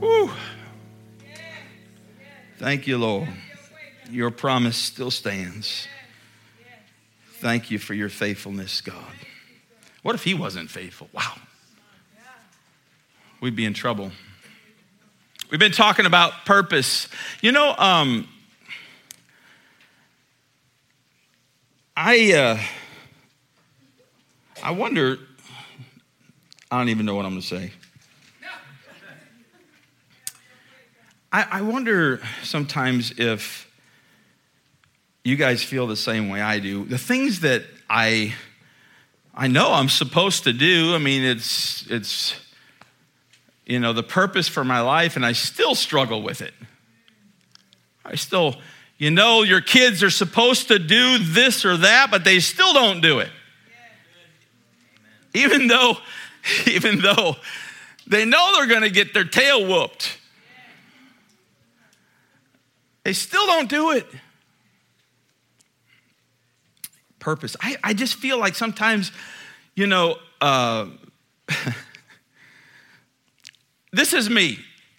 Woo. Thank you, Lord. Your promise still stands. Thank you for your faithfulness, God. What if He wasn't faithful? Wow. We'd be in trouble. We've been talking about purpose. You know, um, I uh, I wonder. I don't even know what I'm going to say. I, I wonder sometimes if you guys feel the same way I do. The things that I I know I'm supposed to do. I mean, it's it's you know the purpose for my life, and I still struggle with it. I still you know, your kids are supposed to do this or that, but they still don't do it. Even though, even though they know they're going to get their tail whooped, they still don't do it. Purpose. I, I just feel like sometimes, you know, uh, this is me,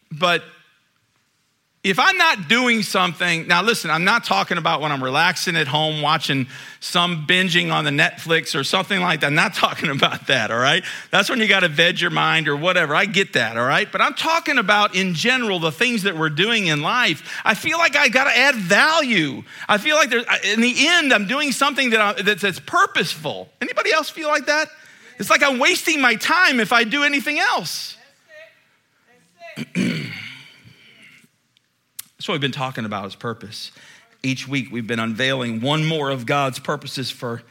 but if I'm not doing something, now listen, I'm not talking about when I'm relaxing at home watching some binging on the Netflix or something like that. I'm not talking about that, all right? That's when you got to veg your mind or whatever. I get that, all right? But I'm talking about in general the things that we're doing in life. I feel like I got to add value. I feel like in the end, I'm doing something that I, that's, that's purposeful. Anybody else feel like that? It's like I'm wasting my time if I do anything else. That's it. That's it. What we've been talking about is purpose. Each week we've been unveiling one more of God's purposes for,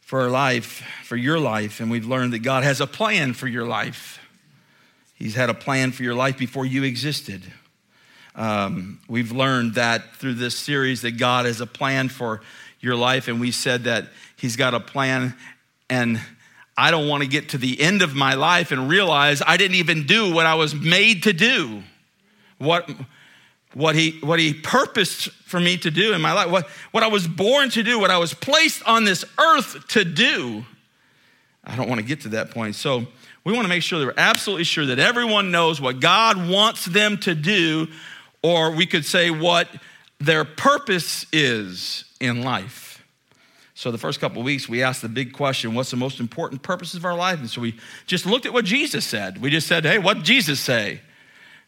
for our life, for your life, and we've learned that God has a plan for your life. He's had a plan for your life before you existed. Um, we've learned that through this series that God has a plan for your life, and we said that He's got a plan, and I don't want to get to the end of my life and realize I didn't even do what I was made to do. What what he, what he purposed for me to do in my life, what, what I was born to do, what I was placed on this earth to do. I don't want to get to that point. So we want to make sure that we're absolutely sure that everyone knows what God wants them to do, or we could say what their purpose is in life. So the first couple weeks, we asked the big question, what's the most important purposes of our life? And so we just looked at what Jesus said. We just said, hey, what Jesus say?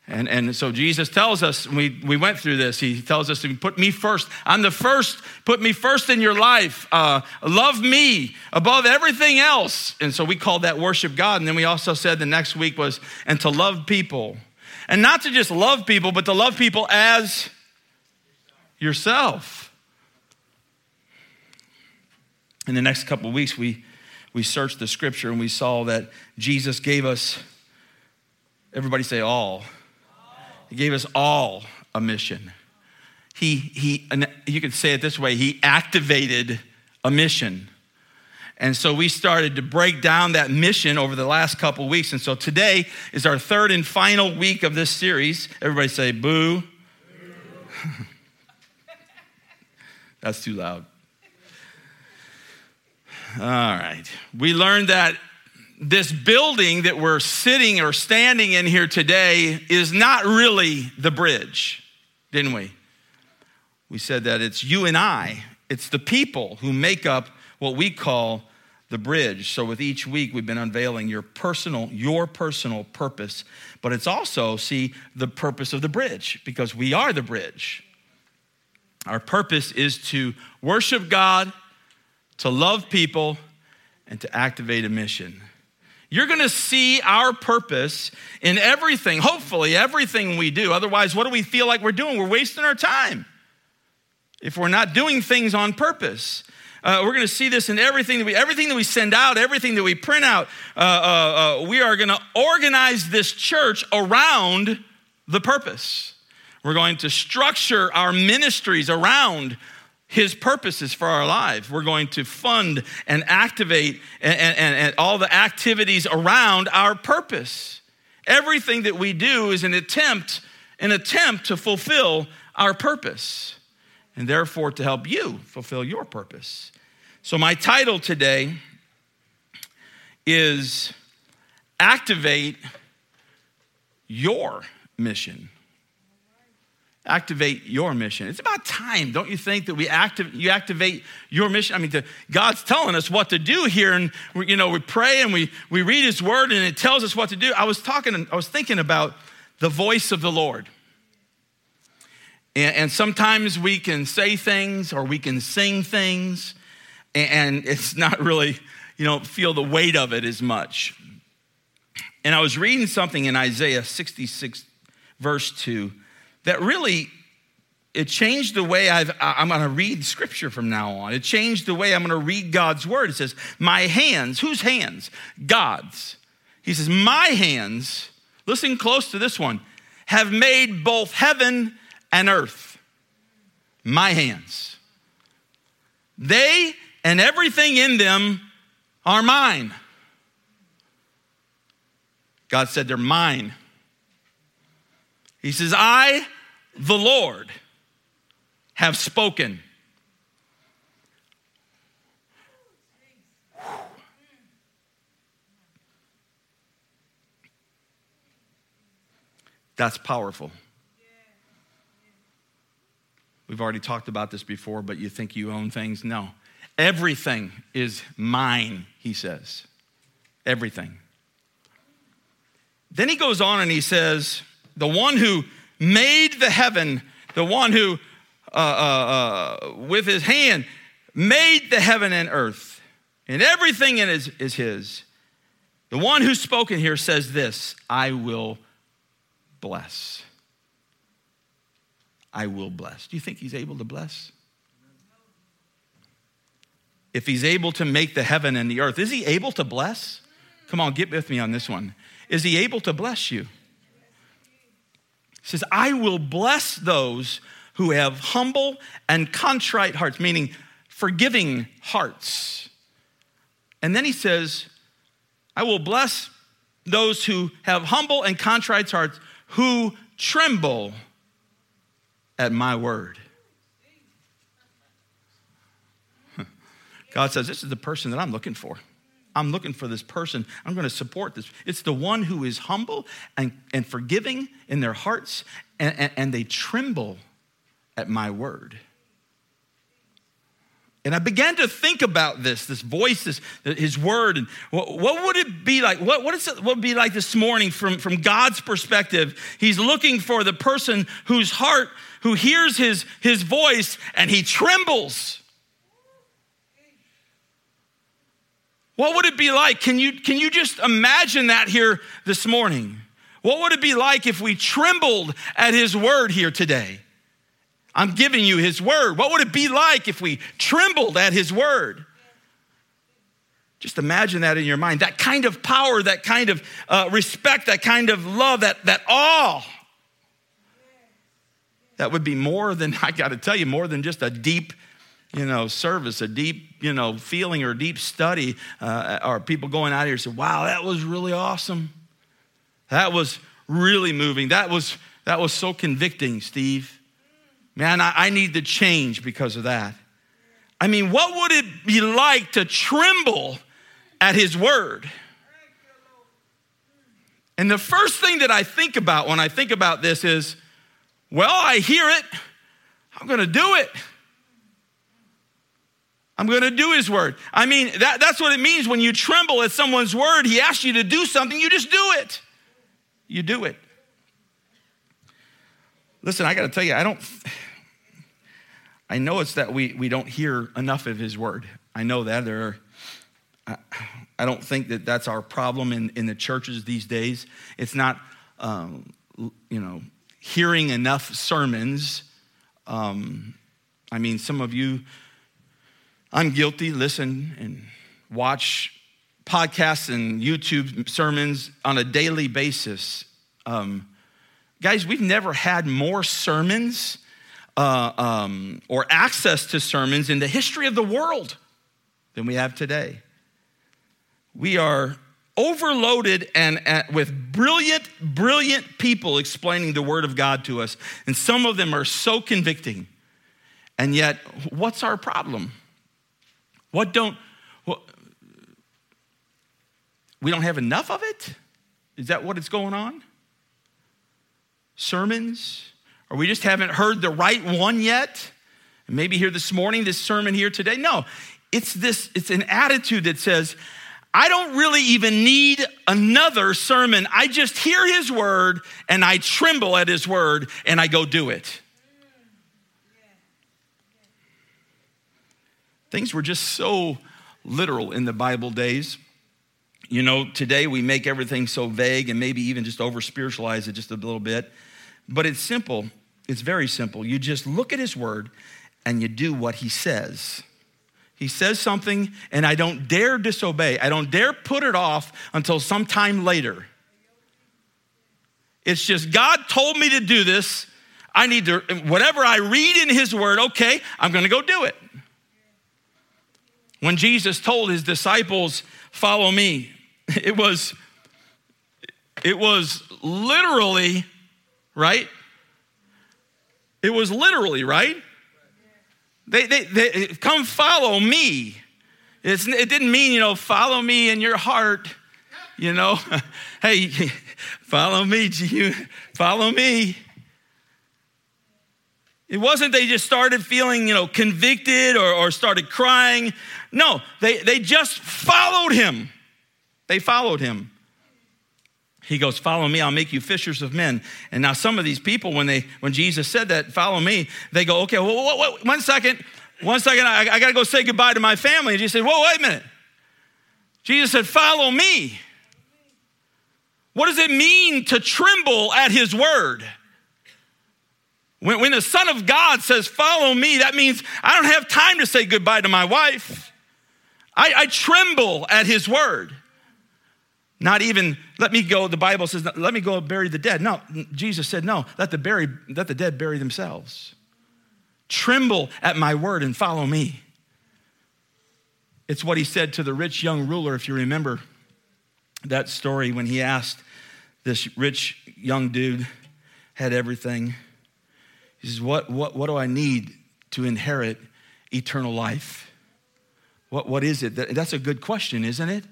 And, and so Jesus tells us, we, we went through this, he tells us to put me first. I'm the first, put me first in your life. Uh, love me above everything else. And so we called that worship God. And then we also said the next week was, and to love people. And not to just love people, but to love people as yourself. In the next couple of weeks, we, we searched the scripture and we saw that Jesus gave us, everybody say all he gave us all a mission. He, he, you could say it this way, he activated a mission. And so we started to break down that mission over the last couple weeks. And so today is our third and final week of this series. Everybody say, boo. boo. That's too loud. All right. We learned that this building that we're sitting or standing in here today is not really the bridge, didn't we? We said that it's you and I, it's the people who make up what we call the bridge. So with each week we've been unveiling your personal your personal purpose, but it's also see the purpose of the bridge because we are the bridge. Our purpose is to worship God, to love people, and to activate a mission. You're to see our purpose in everything, hopefully, everything we do. Otherwise, what do we feel like we're doing? We're wasting our time if we're not doing things on purpose. Uh, we're going to see this in everything that we everything that we send out, everything that we print out. Uh, uh, uh we are going to organize this church around the purpose. We're going to structure our ministries around his purposes for our lives. We're going to fund and activate and, and, and, all the activities around our purpose. Everything that we do is an attempt, an attempt to fulfill our purpose, and therefore to help you fulfill your purpose. So, my title today is Activate your mission. Activate your mission. It's about time, don't you think, that we active, you activate your mission? I mean, the, God's telling us what to do here, and we, you know we pray and we we read His Word, and it tells us what to do. I was talking, I was thinking about the voice of the Lord. And, and sometimes we can say things or we can sing things, and it's not really, you know, feel the weight of it as much. And I was reading something in Isaiah 66, verse 2, that really it changed the way i am going to read scripture from now on. It changed the way I'm going to read God's word. It says, My hands, whose hands? God's. He says, My hands, listen close to this one, have made both heaven and earth. My hands. They and everything in them are mine. God said, They're mine. He says, I, the Lord, have spoken. That's powerful. We've already talked about this before, but you think you own things? No. Everything is mine, he says. Everything. Then he goes on and he says, The one who made the heaven, the one who, uh, uh, uh, with his hand, made the heaven and earth, and everything in it is, is his. The one who's spoken here says this I will bless. I will bless. Do you think he's able to bless? If he's able to make the heaven and the earth, is he able to bless? Come on, get with me on this one. Is he able to bless you? Says, I will bless those who have humble and contrite hearts, meaning forgiving hearts. And then he says, I will bless those who have humble and contrite hearts, who tremble at my word. God says, This is the person that I'm looking for. I'm looking for this person. I'm going to support this. It's the one who is humble and, and forgiving in their hearts, and, and, and they tremble at my word. And I began to think about this, this voice, this, his word, and what, what would it be like? What, what, is it, what would be like this morning from, from God's perspective? He's looking for the person whose heart, who hears his, his voice and he trembles. What would it be like? Can you, can you just imagine that here this morning? What would it be like if we trembled at his word here today? I'm giving you his word. What would it be like if we trembled at his word? Just imagine that in your mind. That kind of power, that kind of uh, respect, that kind of love, that, that awe. That would be more than, I got to tell you, more than just a deep you know, service, a deep, you know, feeling or deep study, uh, or people going out here say, wow, that was really awesome. That was really moving. That was, that was so convicting, Steve. Man, I, I need to change because of that. I mean, what would it be like to tremble at his word? And the first thing that I think about when I think about this is, well, I hear it, I'm gonna do it. I'm going to do his word. I mean, that, that's what it means when you tremble at someone's word. He asks you to do something, you just do it. You do it. Listen, I got to tell you, I don't, I know it's that we, we don't hear enough of his word. I know that. There are, I, I don't think that that's our problem in, in the churches these days. It's not, um, you know, hearing enough sermons. Um, I mean, some of you, I'm guilty, listen and watch podcasts and YouTube sermons on a daily basis. Um, guys, we've never had more sermons uh, um, or access to sermons in the history of the world than we have today. We are overloaded and with brilliant, brilliant people explaining the Word of God to us, and some of them are so convicting. And yet, what's our problem? What don't, what, we don't have enough of it? Is that what is going on? sermons, or we just haven't heard the right one yet. Maybe here this morning, this sermon here today. No, it's this, it's an attitude that says, I don't really even need another sermon. I just hear his word and I tremble at his word and I go do it. Things were just so literal in the Bible days. You know, today we make everything so vague and maybe even just over spiritualize it just a little bit. But it's simple. It's very simple. You just look at his word and you do what he says. He says something, and I don't dare disobey. I don't dare put it off until sometime later. It's just God told me to do this. I need to, whatever I read in His Word, okay, I'm to go do it. When Jesus told His disciples, follow me, it was, it was literally, right? It was literally, right? They, they, they, come follow me. It's, it didn't mean, you know, follow me in your heart, you know. hey, follow me, you follow me. It wasn't they just started feeling, you know, convicted or, or started crying. No, they, they just followed him. They followed him. He goes, Follow me, I'll make you fishers of men. And now some of these people, when they when Jesus said that, follow me, they go, Okay, well, one second, one second, I, I gotta go say goodbye to my family. And Jesus said, Whoa, wait a minute. Jesus said, Follow me. What does it mean to tremble at his word? When, when the Son of God says, Follow me, that means I don't have time to say goodbye to my wife. I, I tremble at his word. Not even, let me go, the Bible says, let me go bury the dead. No, Jesus said, no, let the, bury, let the dead bury themselves. Tremble at my word and follow me. It's what he said to the rich young ruler, if you remember that story when he asked this rich young dude, had everything. He says, What, what, what do I need to inherit eternal life? What, what is it? That's a good question, isn't it?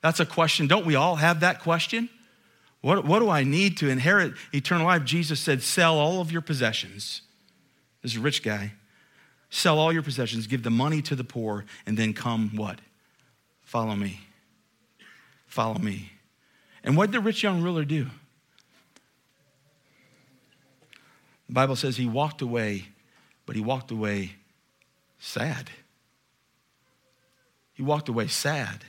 That's a question. Don't we all have that question? What, what do I need to inherit eternal life? Jesus said, Sell all of your possessions. This is a rich guy. Sell all your possessions, give the money to the poor, and then come what? Follow me. Follow me. And what did the rich young ruler do? The Bible says he walked away, but he walked away sad. He walked away sad.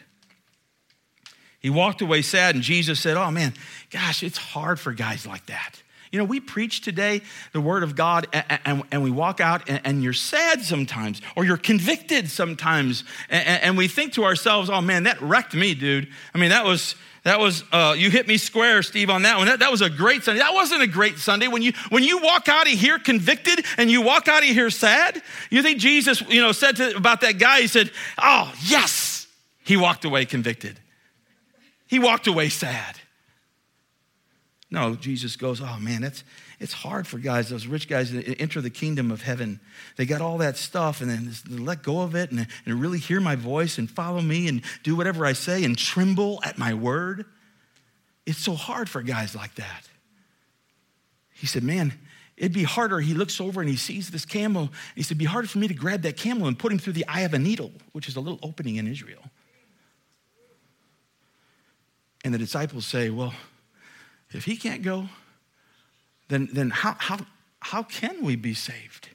He walked away sad, and Jesus said, Oh man, gosh, it's hard for guys like that. You know, we preach today the word of God and, and, and we walk out and, and, you're sad sometimes or you're convicted sometimes. And, we think to ourselves, oh man, that wrecked me, dude. I mean, that was, that was, uh, you hit me square, Steve, on that one. That, that was a great Sunday. That wasn't a great Sunday. When you, when you walk out of here convicted and you walk out of here sad, you think Jesus, you know, said to, about that guy, he said, oh, yes, he walked away convicted. He walked away sad. No, Jesus goes, oh man, it's, it's hard for guys, those rich guys, to enter the kingdom of heaven. They got all that stuff and then let go of it and, and really hear my voice and follow me and do whatever I say and tremble at my word. It's so hard for guys like that. He said, man, it'd be harder. He looks over and he sees this camel. He said, it'd be harder for me to grab that camel and put him through the eye of a needle, which is a little opening in Israel. And the disciples say, Well, if he can't go, then, then how, how, how can we be saved?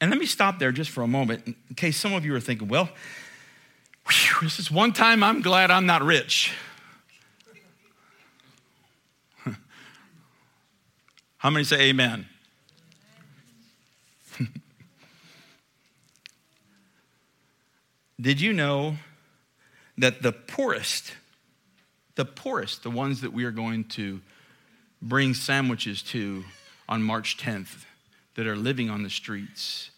And let me stop there just for a moment in case some of you are thinking, well, whew, this is one time I'm glad I'm not rich. How many say amen? Did you know that the poorest the poorest, the ones that we are going to bring sandwiches to on March 10th that are living on the streets,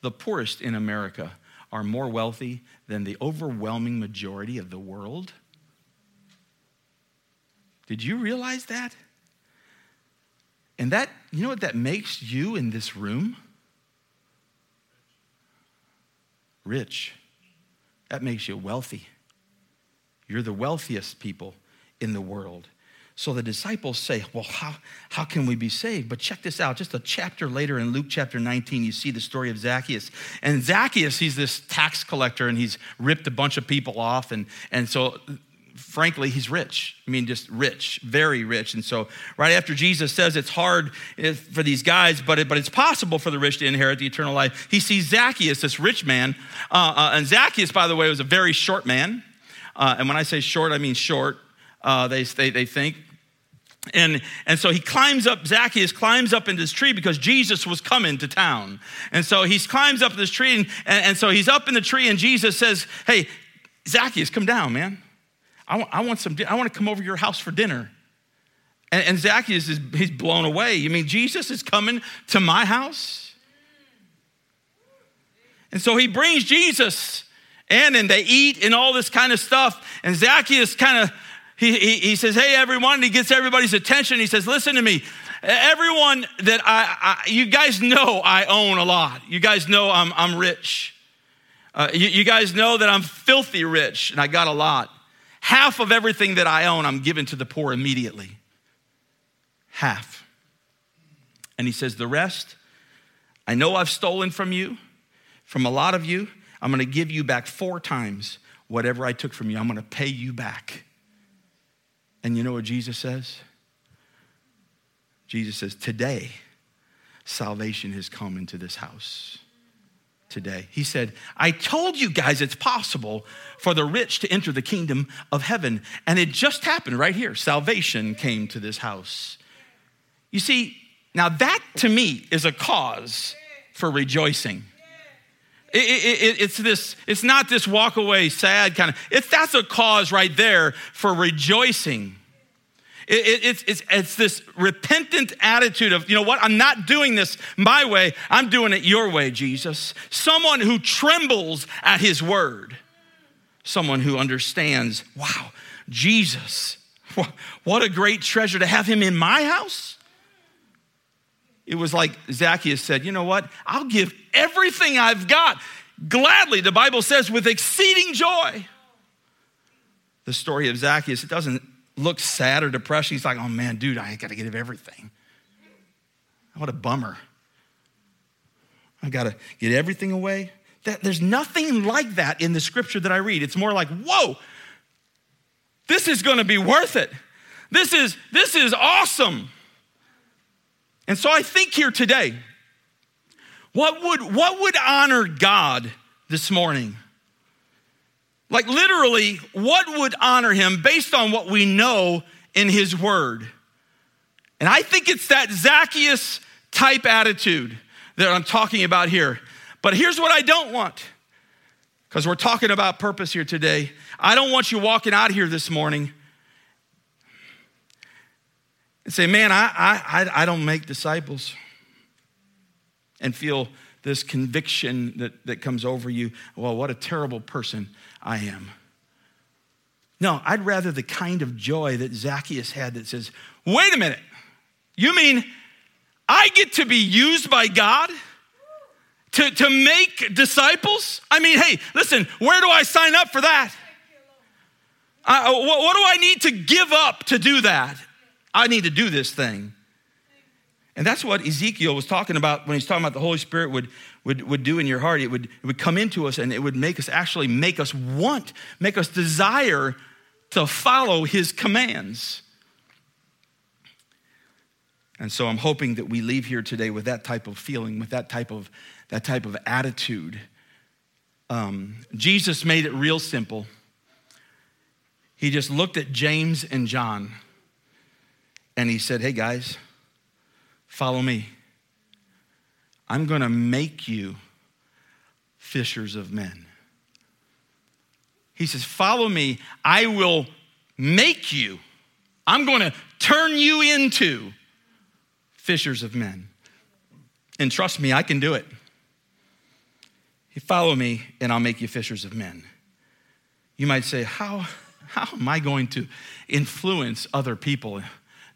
the poorest in America are more wealthy than the overwhelming majority of the world? Did you realize that? And that, you know what that makes you in this room? Rich. That makes you wealthy. You're the wealthiest people in the world. So the disciples say, Well, how, how can we be saved? But check this out. Just a chapter later in Luke chapter 19, you see the story of Zacchaeus. And Zacchaeus, he's this tax collector and he's ripped a bunch of people off. And, and so, frankly, he's rich. I mean, just rich, very rich. And so, right after Jesus says it's hard for these guys, but, it, but it's possible for the rich to inherit the eternal life, he sees Zacchaeus, this rich man. Uh, uh, and Zacchaeus, by the way, was a very short man. Uh, and when I say short, I mean short uh, they, they, they think. And, and so he climbs up, Zacchaeus climbs up in this tree because Jesus was coming to town. And so he climbs up this tree, and, and, and so he's up in the tree, and Jesus says, Hey, Zacchaeus, come down, man. I want, I want some, I want to come over to your house for dinner. And, and Zacchaeus is he's blown away. You mean Jesus is coming to my house? And so he brings Jesus in, and they eat and all this kind of stuff. And Zacchaeus kind of he, he, he says, Hey, everyone. He gets everybody's attention. He says, Listen to me. Everyone that I, I you guys know I own a lot. You guys know I'm, I'm rich. Uh, you, you guys know that I'm filthy rich and I got a lot. Half of everything that I own, I'm giving to the poor immediately. Half. And he says, The rest, I know I've stolen from you, from a lot of you. I'm going to give you back four times whatever I took from you. I'm going to pay you back. And you know what Jesus says? Jesus says, Today, salvation has come into this house. Today. He said, I told you guys it's possible for the rich to enter the kingdom of heaven. And it just happened right here. Salvation came to this house. You see, now that to me is a cause for rejoicing. It, it, it, it's this it's not this walk away sad kind of it's that's a cause right there for rejoicing. It's, it's, it's this repentant attitude of you know what i'm not doing this my way i'm doing it your way jesus. Someone who trembles at his word. Someone who understands wow jesus what a great treasure to have him in my house it was like Zacchaeus said, You know what? I'll give everything I've got gladly, the Bible says, with exceeding joy. The story of Zacchaeus, it doesn't look sad or depressed. He's like, Oh man, dude, I got to give everything. What a bummer. I got to get everything away. That, there's nothing like that in the scripture that I read. It's more like, Whoa, this is going to be worth it. This is, this is awesome. And so I think here today, what would, what would honor God this morning? Like, literally, what would honor him based on what we know in his word? And I think it's that Zacchaeus type attitude that I'm talking about here. But here's what I don't want, because we're talking about purpose here today. I don't want you walking out here this morning and say, man, I, I, I don't make disciples. And feel this conviction that, that comes over you well, what a terrible person I am. No, I'd rather the kind of joy that Zacchaeus had that says, wait a minute, you mean I get to be used by God? To, to make disciples? I mean, hey, listen, where do I sign up for that? Uh, what, what do I need to give up to do that? I need to do this thing. And that's what Ezekiel was talking about when he's talking about the Holy Spirit would, would, would do in your heart. It would, it would come into us and it would make us actually make us want, make us desire to follow his commands. And so I'm hoping that we leave here today with that type of feeling, with that type of, that type of attitude. Um, Jesus made it real simple. He just looked at James and John and he said, Hey guys, follow me. I'm going to make you fishers of men. He says, Follow me. I will make you. I'm going to turn you into fishers of men. And trust me, I can do it. You follow me, and I'll make you fishers of men. You might say, How, how am I going to influence other people?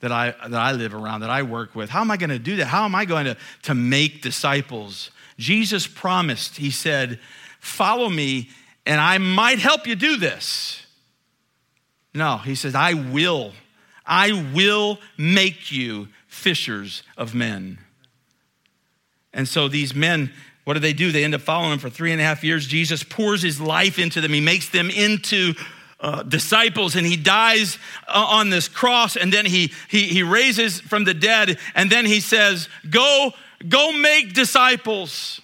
That I, that I live around, that I work with. How am I going to do that? How am I going to, to make disciples? Jesus promised, He said, Follow me, and I might help you do this. No, He says, I will. I will make you fishers of men. And so these men, what do they do? They end up following him for three and a half years. Jesus pours his life into them, he makes them into uh, disciples and he dies uh, on this cross and then he, he, he raises from the dead and then he says go go make disciples.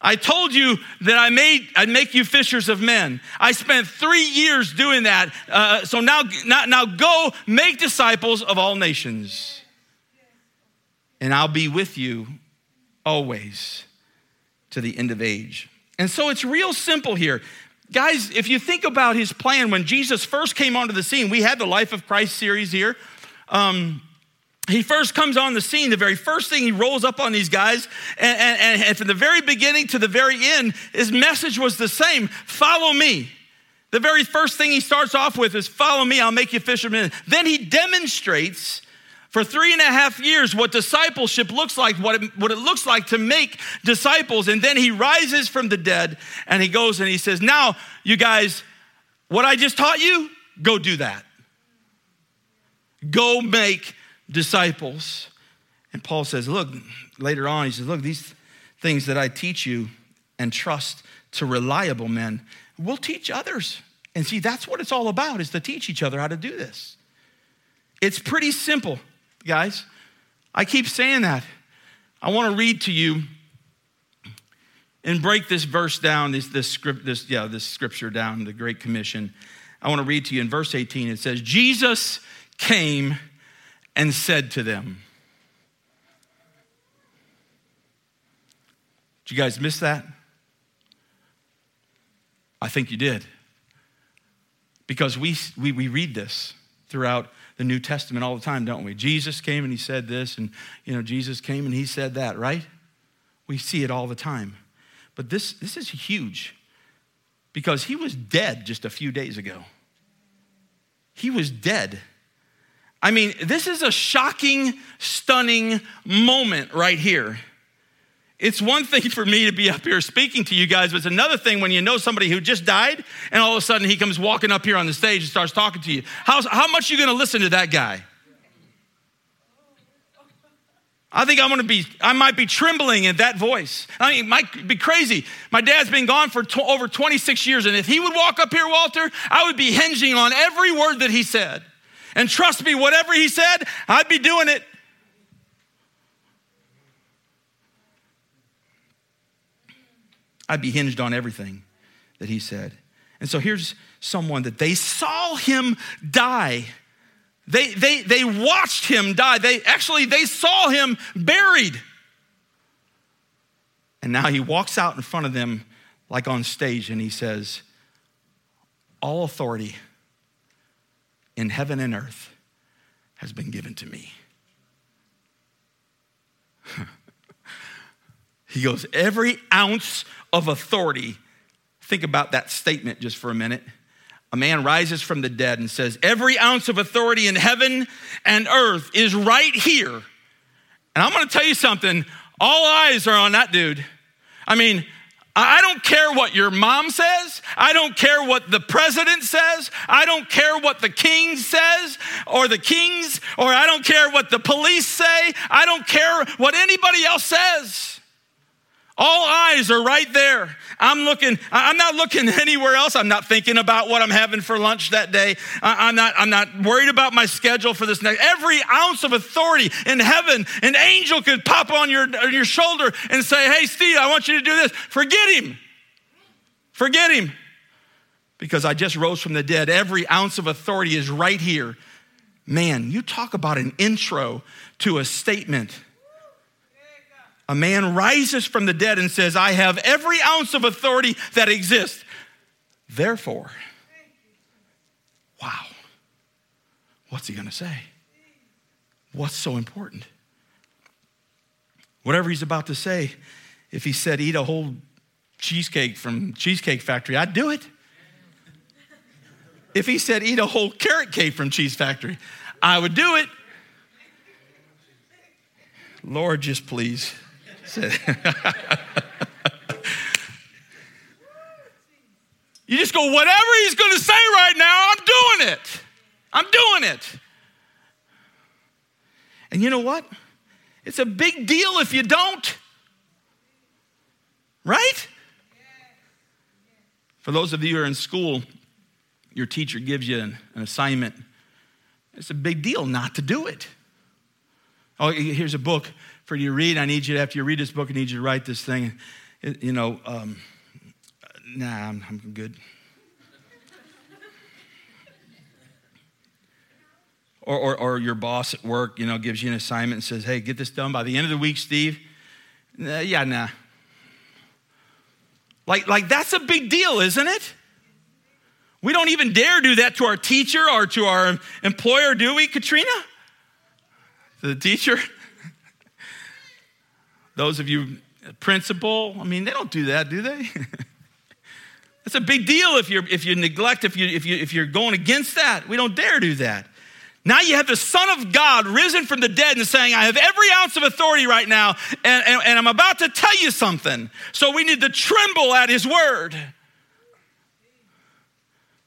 I told you that i made i'd make you fishers of men. I spent three years doing that uh, so now, now now go make disciples of all nations. And i'll be with you always to the end of age. And so it's real simple here Guys, if you think about his plan when Jesus first came onto the scene, we had the Life of Christ series here. Um, he first comes on the scene, the very first thing he rolls up on these guys, and, and, and from the very beginning to the very end, his message was the same follow me. The very first thing he starts off with is follow me, I'll make you fishermen. Then he demonstrates for three and a half years what discipleship looks like, what it, what it looks like to make disciples. And then he rises from the dead and he goes and he says, Now, you guys, what I just taught you, go do that. Go make disciples. And Paul says, Look, later on, he says, Look, these things that I teach you and trust to reliable men, we'll teach others. And see, that's what it's all about, is to teach each other how to do this. It's pretty simple guys. I keep saying that. I want to read to you and break this verse down, this, this script, this, yeah, this scripture down, the Great Commission. I want to read to you in verse 18. It says, Jesus came and said to them. Did you guys miss that? I think you did. Because we, we, we read this throughout the New Testament all the time, don't we? Jesus came and he said this, and you know, Jesus came and he said that, right? We see it all the time. But this, this is huge because he was dead just a few days ago. He was dead. I mean, this is a shocking, stunning moment right here. It's one thing for me to be up here speaking to you guys, but it's another thing when you know somebody who just died and all of a sudden he comes walking up here on the stage and starts talking to you. How much are you going to listen to that guy? I think I'm going to be, I might be trembling at that voice. I mean, it might be crazy. My dad's been gone for to, over 26 years, and if he would walk up here, Walter, I would be hinging on every word that he said. And trust me, whatever he said, I'd be doing it. I'd be hinged on everything that he said. And so here's someone that they saw him die. They, they, they watched him die. They actually they saw him buried. And now he walks out in front of them like on stage and he says, All authority in heaven and earth has been given to me. he goes, Every ounce of authority. Think about that statement just for a minute. A man rises from the dead and says, Every ounce of authority in heaven and earth is right here. And I'm gonna tell you something, all eyes are on that dude. I mean, I don't care what your mom says. I don't care what the president says. I don't care what the king says or the kings, or I don't care what the police say. I don't care what anybody else says. All eyes are right there. I'm looking, I'm not looking anywhere else. I'm not thinking about what I'm having for lunch that day. I'm not, I'm not worried about my schedule for this next. Every ounce of authority in heaven, an angel could pop on your, on your shoulder and say, Hey, Steve, I want you to do this. Forget him. Forget him. Because I just rose from the dead. Every ounce of authority is right here. Man, you talk about an intro to a statement a man rises from the dead and says, I have every ounce of authority that exists. Therefore, wow, what's he going to say? What's so important? Whatever he's about to say, if he said, eat a whole cheesecake from Cheesecake Factory, I'd do it. If he said, eat a whole carrot cake from Cheese Factory, I would do it. Lord, just please you just go, whatever he's going to say right now, I'm doing it. I'm doing it. And you know what? It's a big deal if you don't. Right? For those of you who are in school, your teacher gives you an, an assignment. It's a big deal not to do it. Oh, here's a book for you to read. I need you, to, after you read this book, I need you to write this thing. You know, um, nah, I'm, I'm good. Or, or, or, your boss at work, you know, gives you an assignment and says, hey, get this done by the end of the week, Steve. Nah, yeah, nah. Like, like that's a big deal, isn't it? We don't even dare do that to our teacher or to our employer, do we, Katrina? The teacher? Those of you, principal, I mean, they don't do that, do they? It's a big deal if, you're, if you neglect, if, you, if, you, if you're going against that. We don't dare do that. Now you have the Son of God risen from the dead and saying, I have every ounce of authority right now, and, and, and I'm about to tell you something. So we need to tremble at his word.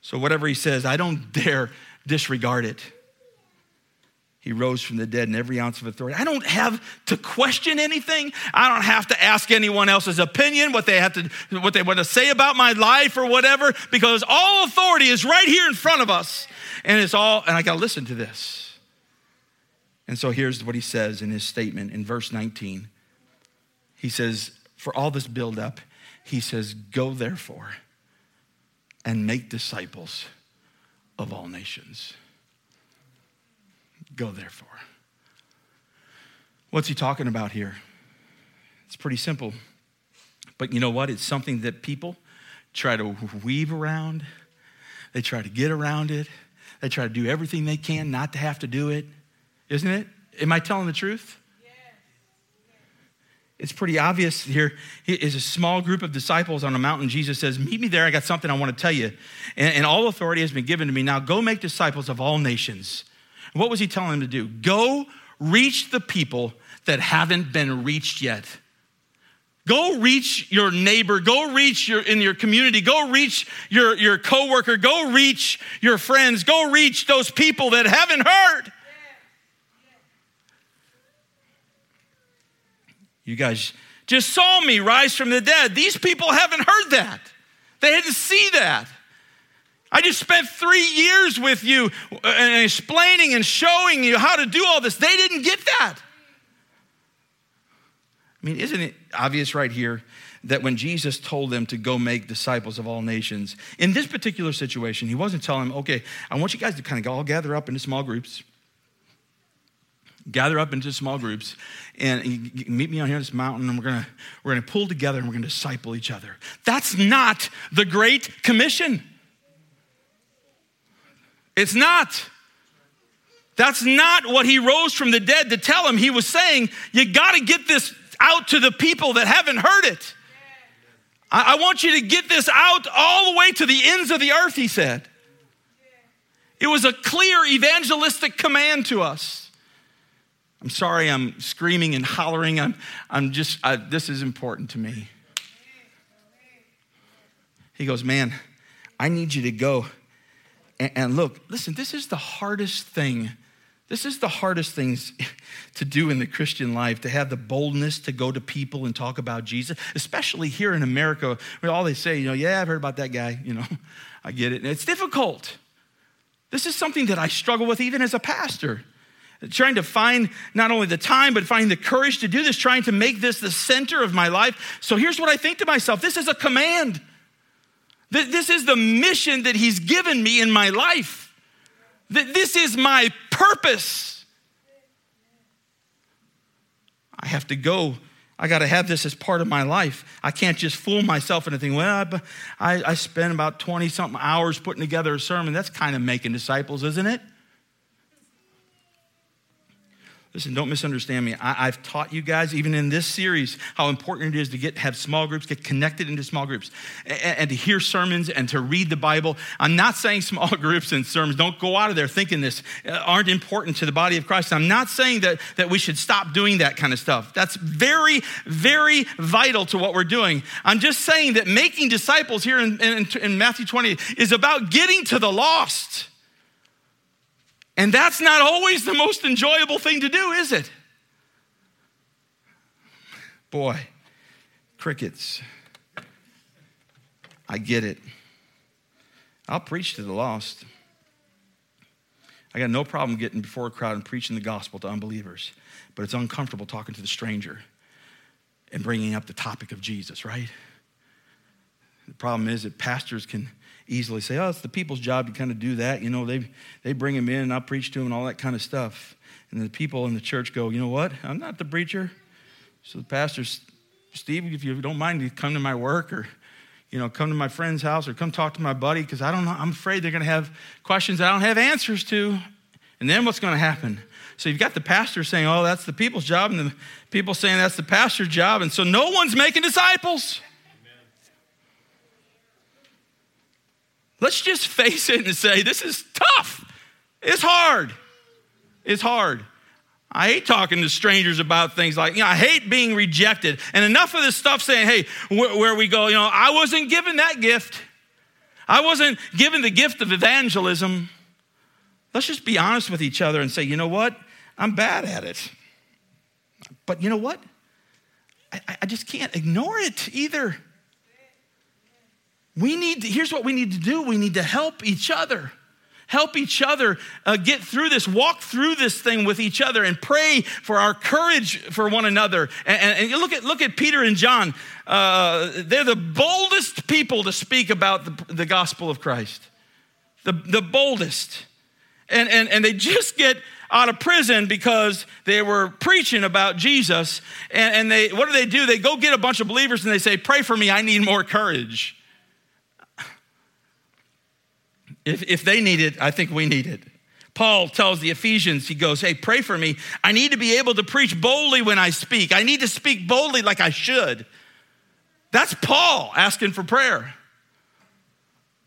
So whatever he says, I don't dare disregard it. He rose from the dead in every ounce of authority. I don't have to question anything. I don't have to ask anyone else's opinion, what they have to, what they want to say about my life or whatever, because all authority is right here in front of us. And it's all, and I got to listen to this. And so here's what he says in his statement in verse 19. He says, For all this buildup, he says, Go therefore and make disciples of all nations. Go therefore. What's he talking about here? It's pretty simple. But you know what? It's something that people try to weave around, they try to get around it, they try to do everything they can not to have to do it. Isn't it? Am I telling the truth? It's pretty obvious here. Is a small group of disciples on a mountain. Jesus says, Meet me there. I got something I want to tell you. And, and all authority has been given to me. Now go make disciples of all nations. What was he telling them to do? Go reach the people that haven't been reached yet. Go reach your neighbor. Go reach your in your community. Go reach your, your coworker. Go reach your friends. Go reach those people that haven't heard. You guys just saw me rise from the dead. These people haven't heard that. They didn't see that. I just spent three years with you uh, and explaining and showing you how to do all this. They didn't get that. I mean, isn't it obvious right here that when Jesus told them to go make disciples of all nations, in this particular situation, he wasn't telling them, okay, I want you guys to kind of all gather up into small groups gather up into small groups and meet me on here on this mountain and we're gonna we're gonna pull together and we're gonna disciple each other that's not the great commission it's not. That's not what he rose from the dead to tell him. He was saying you got to get this out to the people that haven't heard it. I, want you to get this out all the way to the ends of the earth he said. It was a clear evangelistic command to us. I'm sorry I'm screaming and hollering. I'm, I'm just, I, this is important to me. He goes, Man, I need you to go and, and look, listen, this is the hardest thing. This is the hardest things to do in the Christian life, to have the boldness to go to people and talk about Jesus, especially here in America, where all they say, you know, yeah, I've heard about that guy, you know, I get it. And it's difficult. This is something that I struggle with even as a pastor trying to find not only the time, but finding the courage to do this, trying to make this the center of my life. So here's what I think to myself this is a command. This is the mission that He's given me in my life. That this is my purpose. I have to go. I got to have this as part of my life. I can't just fool myself into thinking, well, I, I spend about 20 something hours putting together a sermon. That's kind of making disciples, isn't it? Listen, don't misunderstand me. I, have taught you guys, even in this series, how important it is to get have small groups, get connected into small groups, and, and, to hear sermons and to read the Bible. I'm not saying small groups and sermons don't go out of there thinking this uh, aren't important to the body of Christ. I'm not saying that, that we should stop doing that kind of stuff. That's very, very vital to what we're doing. I'm just saying that making disciples here in, in, in Matthew 20 is about getting to the lost. And that's not always the most enjoyable thing to do, is it? Boy, crickets. I get it. I'll preach to the lost. I got no problem getting before a crowd and preaching the gospel to unbelievers, but it's uncomfortable talking to the stranger and bringing up the topic of Jesus, right? The problem is that pastors can easily say, oh, it's the people's job to kind of do that. You know, they, they bring him in and I'll preach to him and all that kind of stuff. And the people in the church go, you know what? I'm not the preacher. So the pastor, Steve, if you don't mind, you come to my work or, you know, come to my friend's house or come talk to my buddy because I don't know. I'm afraid they're going to have questions I don't have answers to. And then what's going to happen? So you've got the pastor saying, oh, that's the people's job, and the people saying that's the pastor's job. And so no one's making disciples. Let's just face it and say, this is tough. It's hard. It's hard. I hate talking to strangers about things like, you know, I hate being rejected. And enough of this stuff saying, hey, where, where we go, you know, I wasn't given that gift. I wasn't given the gift of evangelism. Let's just be honest with each other and say, you know what? I'm bad at it. But you know what? I, I just can't ignore it either. We need to, here's what we need to do we need to help each other. Help each other uh, get through this, walk through this thing with each other, and pray for our courage for one another. And, and, and look, at, look at Peter and John. Uh, they're the boldest people to speak about the, the gospel of Christ, the, the boldest. And, and, and they just get out of prison because they were preaching about Jesus. And, and they, what do they do? They go get a bunch of believers and they say, Pray for me, I need more courage. If, if they need it, I think we need it. Paul tells the Ephesians, he goes, Hey, pray for me. I need to be able to preach boldly when I speak. I need to speak boldly like I should. That's Paul asking for prayer.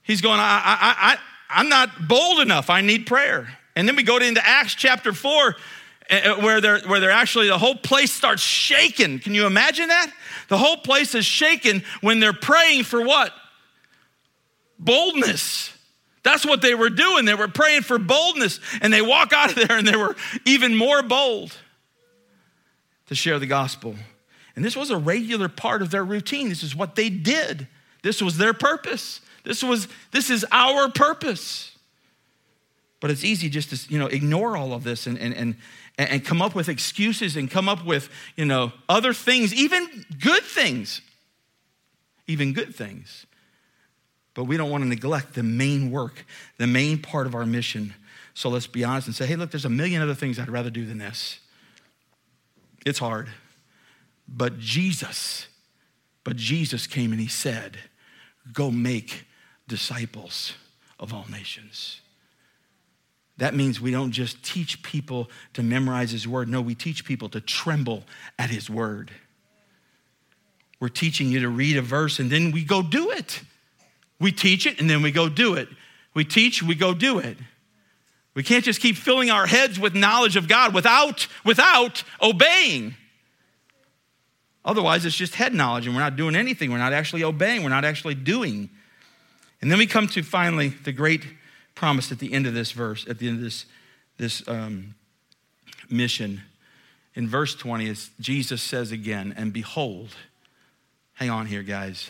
He's going, I, I, I, I'm not bold enough. I need prayer. And then we go into Acts chapter 4, eh, eh, where they're, where they're actually, the whole place starts shaking. Can you imagine that? The whole place is shaken when they're praying for what? Boldness. That's what they were doing. They were praying for boldness, and they walk out of there and they were even more bold to share the gospel. And this was a regular part of their routine. This is what they did. This was their purpose. This was this is our purpose. But it's easy just to you know ignore all of this and and and and come up with excuses and come up with you know other things, even good things, even good things but we don't want to neglect the main work, the main part of our mission. So let's be honest and say, hey, look, there's a million other things I'd rather do than this. It's hard. But Jesus, but Jesus came and he said, go make disciples of all nations. That means we don't just teach people to memorize his word. No, we teach people to tremble at his word. We're teaching you to read a verse and then we go do it. We teach it and then we go do it. We teach, we go do it. We can't just keep filling our heads with knowledge of God without, without obeying. Otherwise, it's just head knowledge and we're not doing anything. We're not actually obeying. We're not actually doing. And then we come to finally the great promise at the end of this verse, at the end of this, this um, mission. In verse 20, as Jesus says again, and behold, hang on here, guys.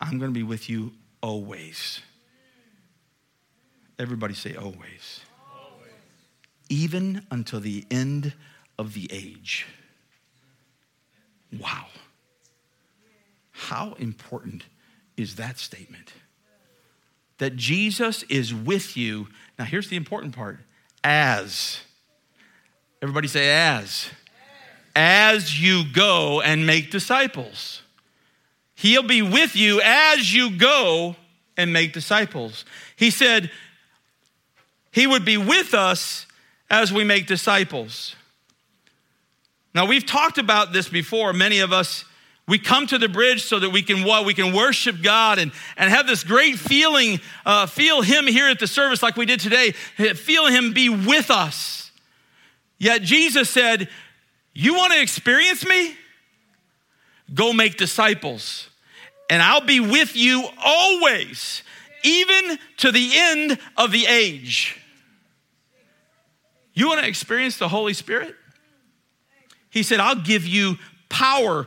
I'm going to be with you always. Everybody say always. always. Even until the end of the age. Wow. How important is that statement? That Jesus is with you. Now, here's the important part as. Everybody say, as. As you go and make disciples. He'll be with you as you go and make disciples. He said he would be with us as we make disciples. Now, we've talked about this before. Many of us, we come to the bridge so that we can what? We can worship God and, and have this great feeling, uh, feel Him here at the service like we did today, feel Him be with us. Yet Jesus said, You want to experience me? Go make disciples and I'll be with you always, even to the end of the age. You want to experience the Holy Spirit? He said, I'll give you power.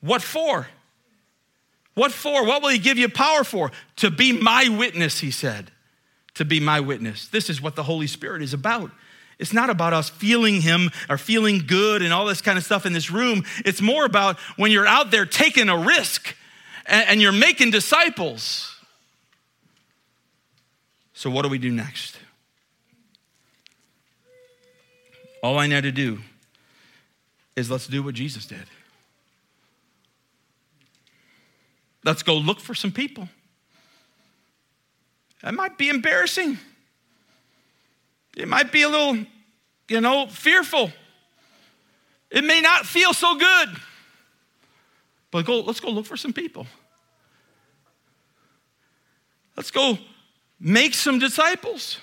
What for? What for? What will he give you power for? To be my witness, he said. To be my witness. This is what the Holy Spirit is about. It's not about us feeling him or feeling good and all this kind of stuff in this room. It's more about when you're out there taking a risk and, you're making disciples. So, what do we do next? All I need to do is let's do what Jesus did. Let's go look for some people. That might be embarrassing. It might be a little, you know, fearful. It may not feel so good. But go, let's go look for some people. Let's go make some disciples.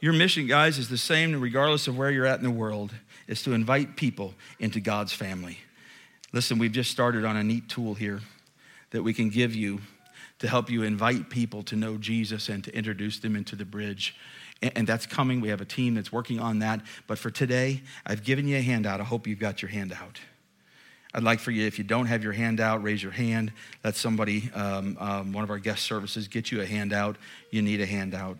Your mission, guys, is the same regardless of where you're at in the world, is to invite people into God's family. Listen, we've just started on a neat tool here that we can give you to help you invite people to know Jesus and to introduce them into the bridge. And that's coming. We have a team that's working on that. But for today, I've given you a handout. I hope you've got your handout. I'd like for you, if you don't have your handout, raise your hand. Let somebody, um, um, one of our guest services, get you a handout. You need a handout.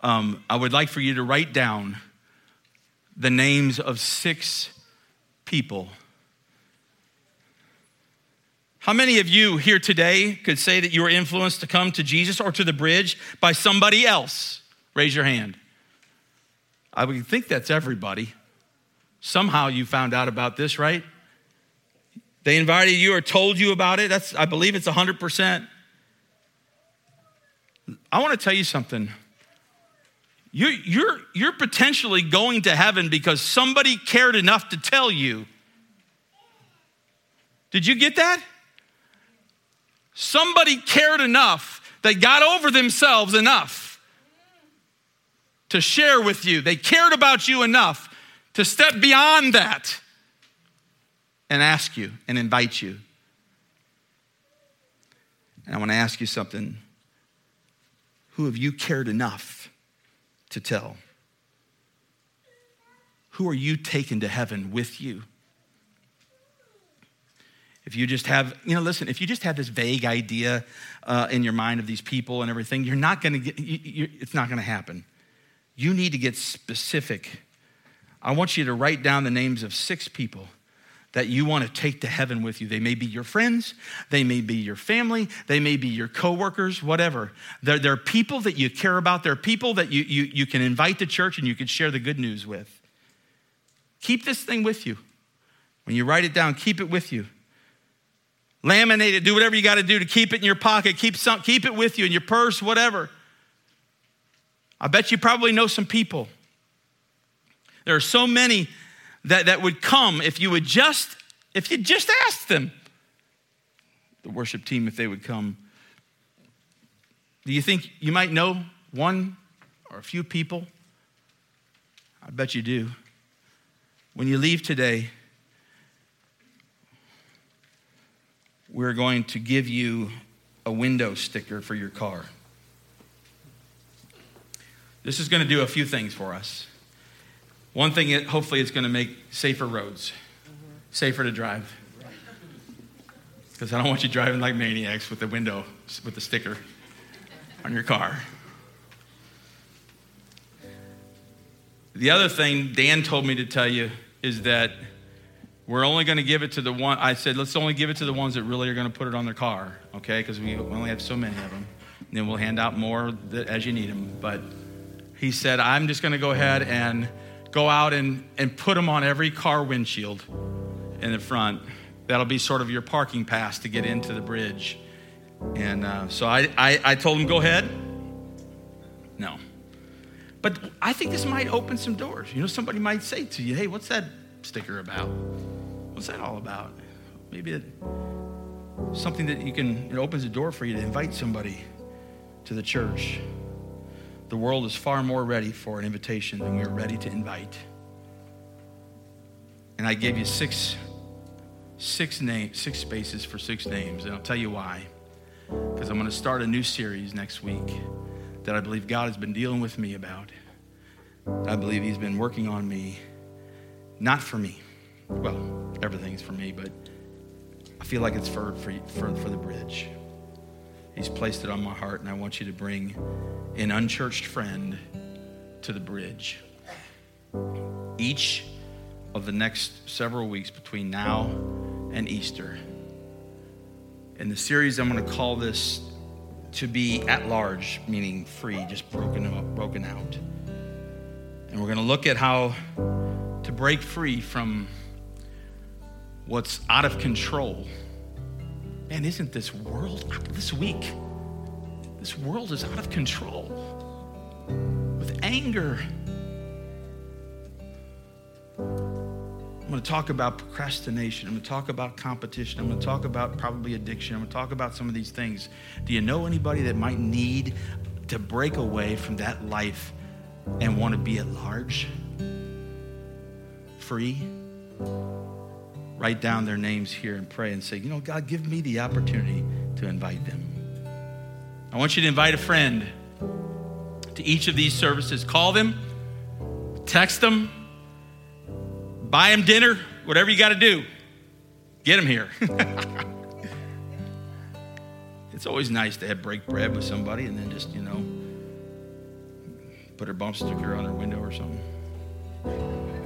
Um, I would like for you to write down the names of six people. How many of you here today could say that you were influenced to come to Jesus or to the bridge by somebody else? Raise your hand. I would think that's everybody. Somehow you found out about this, right? They invited you or told you about it. That's I believe it's 100%. I want to tell you something. You're, you're, you're potentially going to heaven because somebody cared enough to tell you. Did you get that? Somebody cared enough, they got over themselves enough to share with you. They cared about you enough to step beyond that and ask you and invite you. And I want to ask you something. Who have you cared enough to tell? Who are you taking to heaven with you? If you just have, you know, listen, if you just have this vague idea uh, in your mind of these people and everything, you're not going to get, you, it's not going to happen. You need to get specific. I want you to write down the names of six people that you want to take to heaven with you. They may be your friends, they may be your family, they may be your coworkers, whatever. They're, they're people that you care about, they're people that you, you, you can invite to church and you can share the good news with. Keep this thing with you. When you write it down, keep it with you. Laminate it, do whatever you got to do to keep it in your pocket, keep, some, keep it with you in your purse, whatever. I bet you probably know some people. There are so many that, that would come if you would just, if you just asked them, the worship team, if they would come. Do you think you might know one or a few people? I bet you do. When you leave today, we're going to give you a window sticker for your car. This is going to do a few things for us. One thing, hopefully, it's going to make safer roads, mm-hmm. safer to drive. Because I don't want you driving like maniacs with the window, with the sticker on your car. The other thing Dan told me to tell you is that we're only going to give it to the one. I said, let's only give it to the ones that really are going to put it on their car, okay? Because we only have so many of them. And then we'll hand out more as you need them. But he said, I'm just going to go ahead and go out and, and put them on every car windshield in the front. That'll be sort of your parking pass to get into the bridge. And uh, so I, I, I told him, go ahead. No. But I think this might open some doors. You know, somebody might say to you, hey, what's that sticker about? What's that all about? Maybe it, something that you can, it opens a door for you to invite somebody to the church. The world is far more ready for an invitation than we are ready to invite. And I gave you six, six names, six spaces for six names, and I'll tell you why. Because I'm going to start a new series next week that I believe God has been dealing with me about. I believe He's been working on me, not for me. Well, everything's for me, but I feel like it's for, for, for, for the bridge. He's placed it on my heart, and I want you to bring an unchurched friend to the bridge. Each of the next several weeks between now and Easter. In the series, I'm going to call this to be at large, meaning free, just broken out, broken out. And we're going to look at how to break free from what's out of control. Man, isn't this world this week? This world is out of control with anger. I'm going to talk about procrastination. I'm going to talk about competition. I'm going to talk about probably addiction. I'm going to talk about some of these things. Do you know anybody that might need to break away from that life and want to be at large? Free? Write down their names here and pray and say, you know, God, give me the opportunity to invite them. I want you to invite a friend to each of these services. Call them, text them, buy them dinner, whatever you got to do. Get them here. it's always nice to have break bread with somebody and then just, you know, put a bump sticker on their window or something.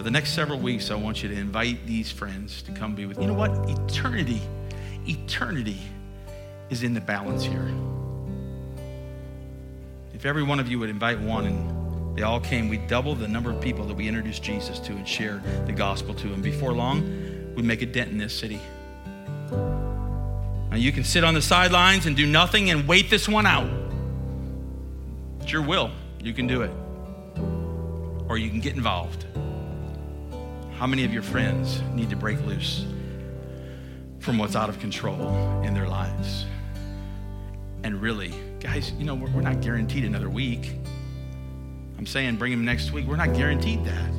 For the next several weeks, I want you to invite these friends to come be with you. You know what? Eternity, eternity is in the balance here. If every one of you would invite one and they all came, we'd double the number of people that we introduced Jesus to and share the gospel to. And before long, we'd make a dent in this city. Now, you can sit on the sidelines and do nothing and wait this one out. It's your will. You can do it. Or you can get involved. How many of your friends need to break loose from what's out of control in their lives? And really, guys, you know, we're not guaranteed another week. I'm saying bring them next week. We're not guaranteed that.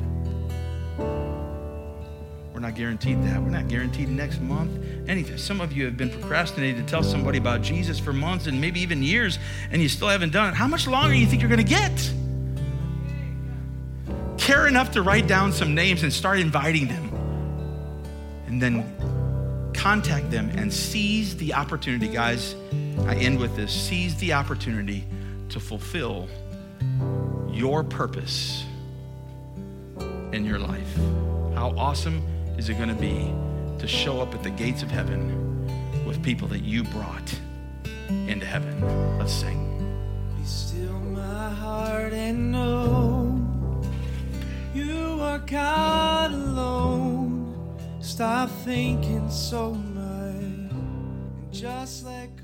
We're not guaranteed that. We're not guaranteed next month. Anything. Some of you have been procrastinating to tell somebody about Jesus for months and maybe even years, and you still haven't done it. How much longer do you think you're going to get? Care enough to write down some names and start inviting them. And then contact them and seize the opportunity, guys. I end with this seize the opportunity to fulfill your purpose in your life. How awesome is it going to be to show up at the gates of heaven with people that you brought into heaven? Let's sing. Be still my heart and know are God alone. Stop thinking so much and just let go.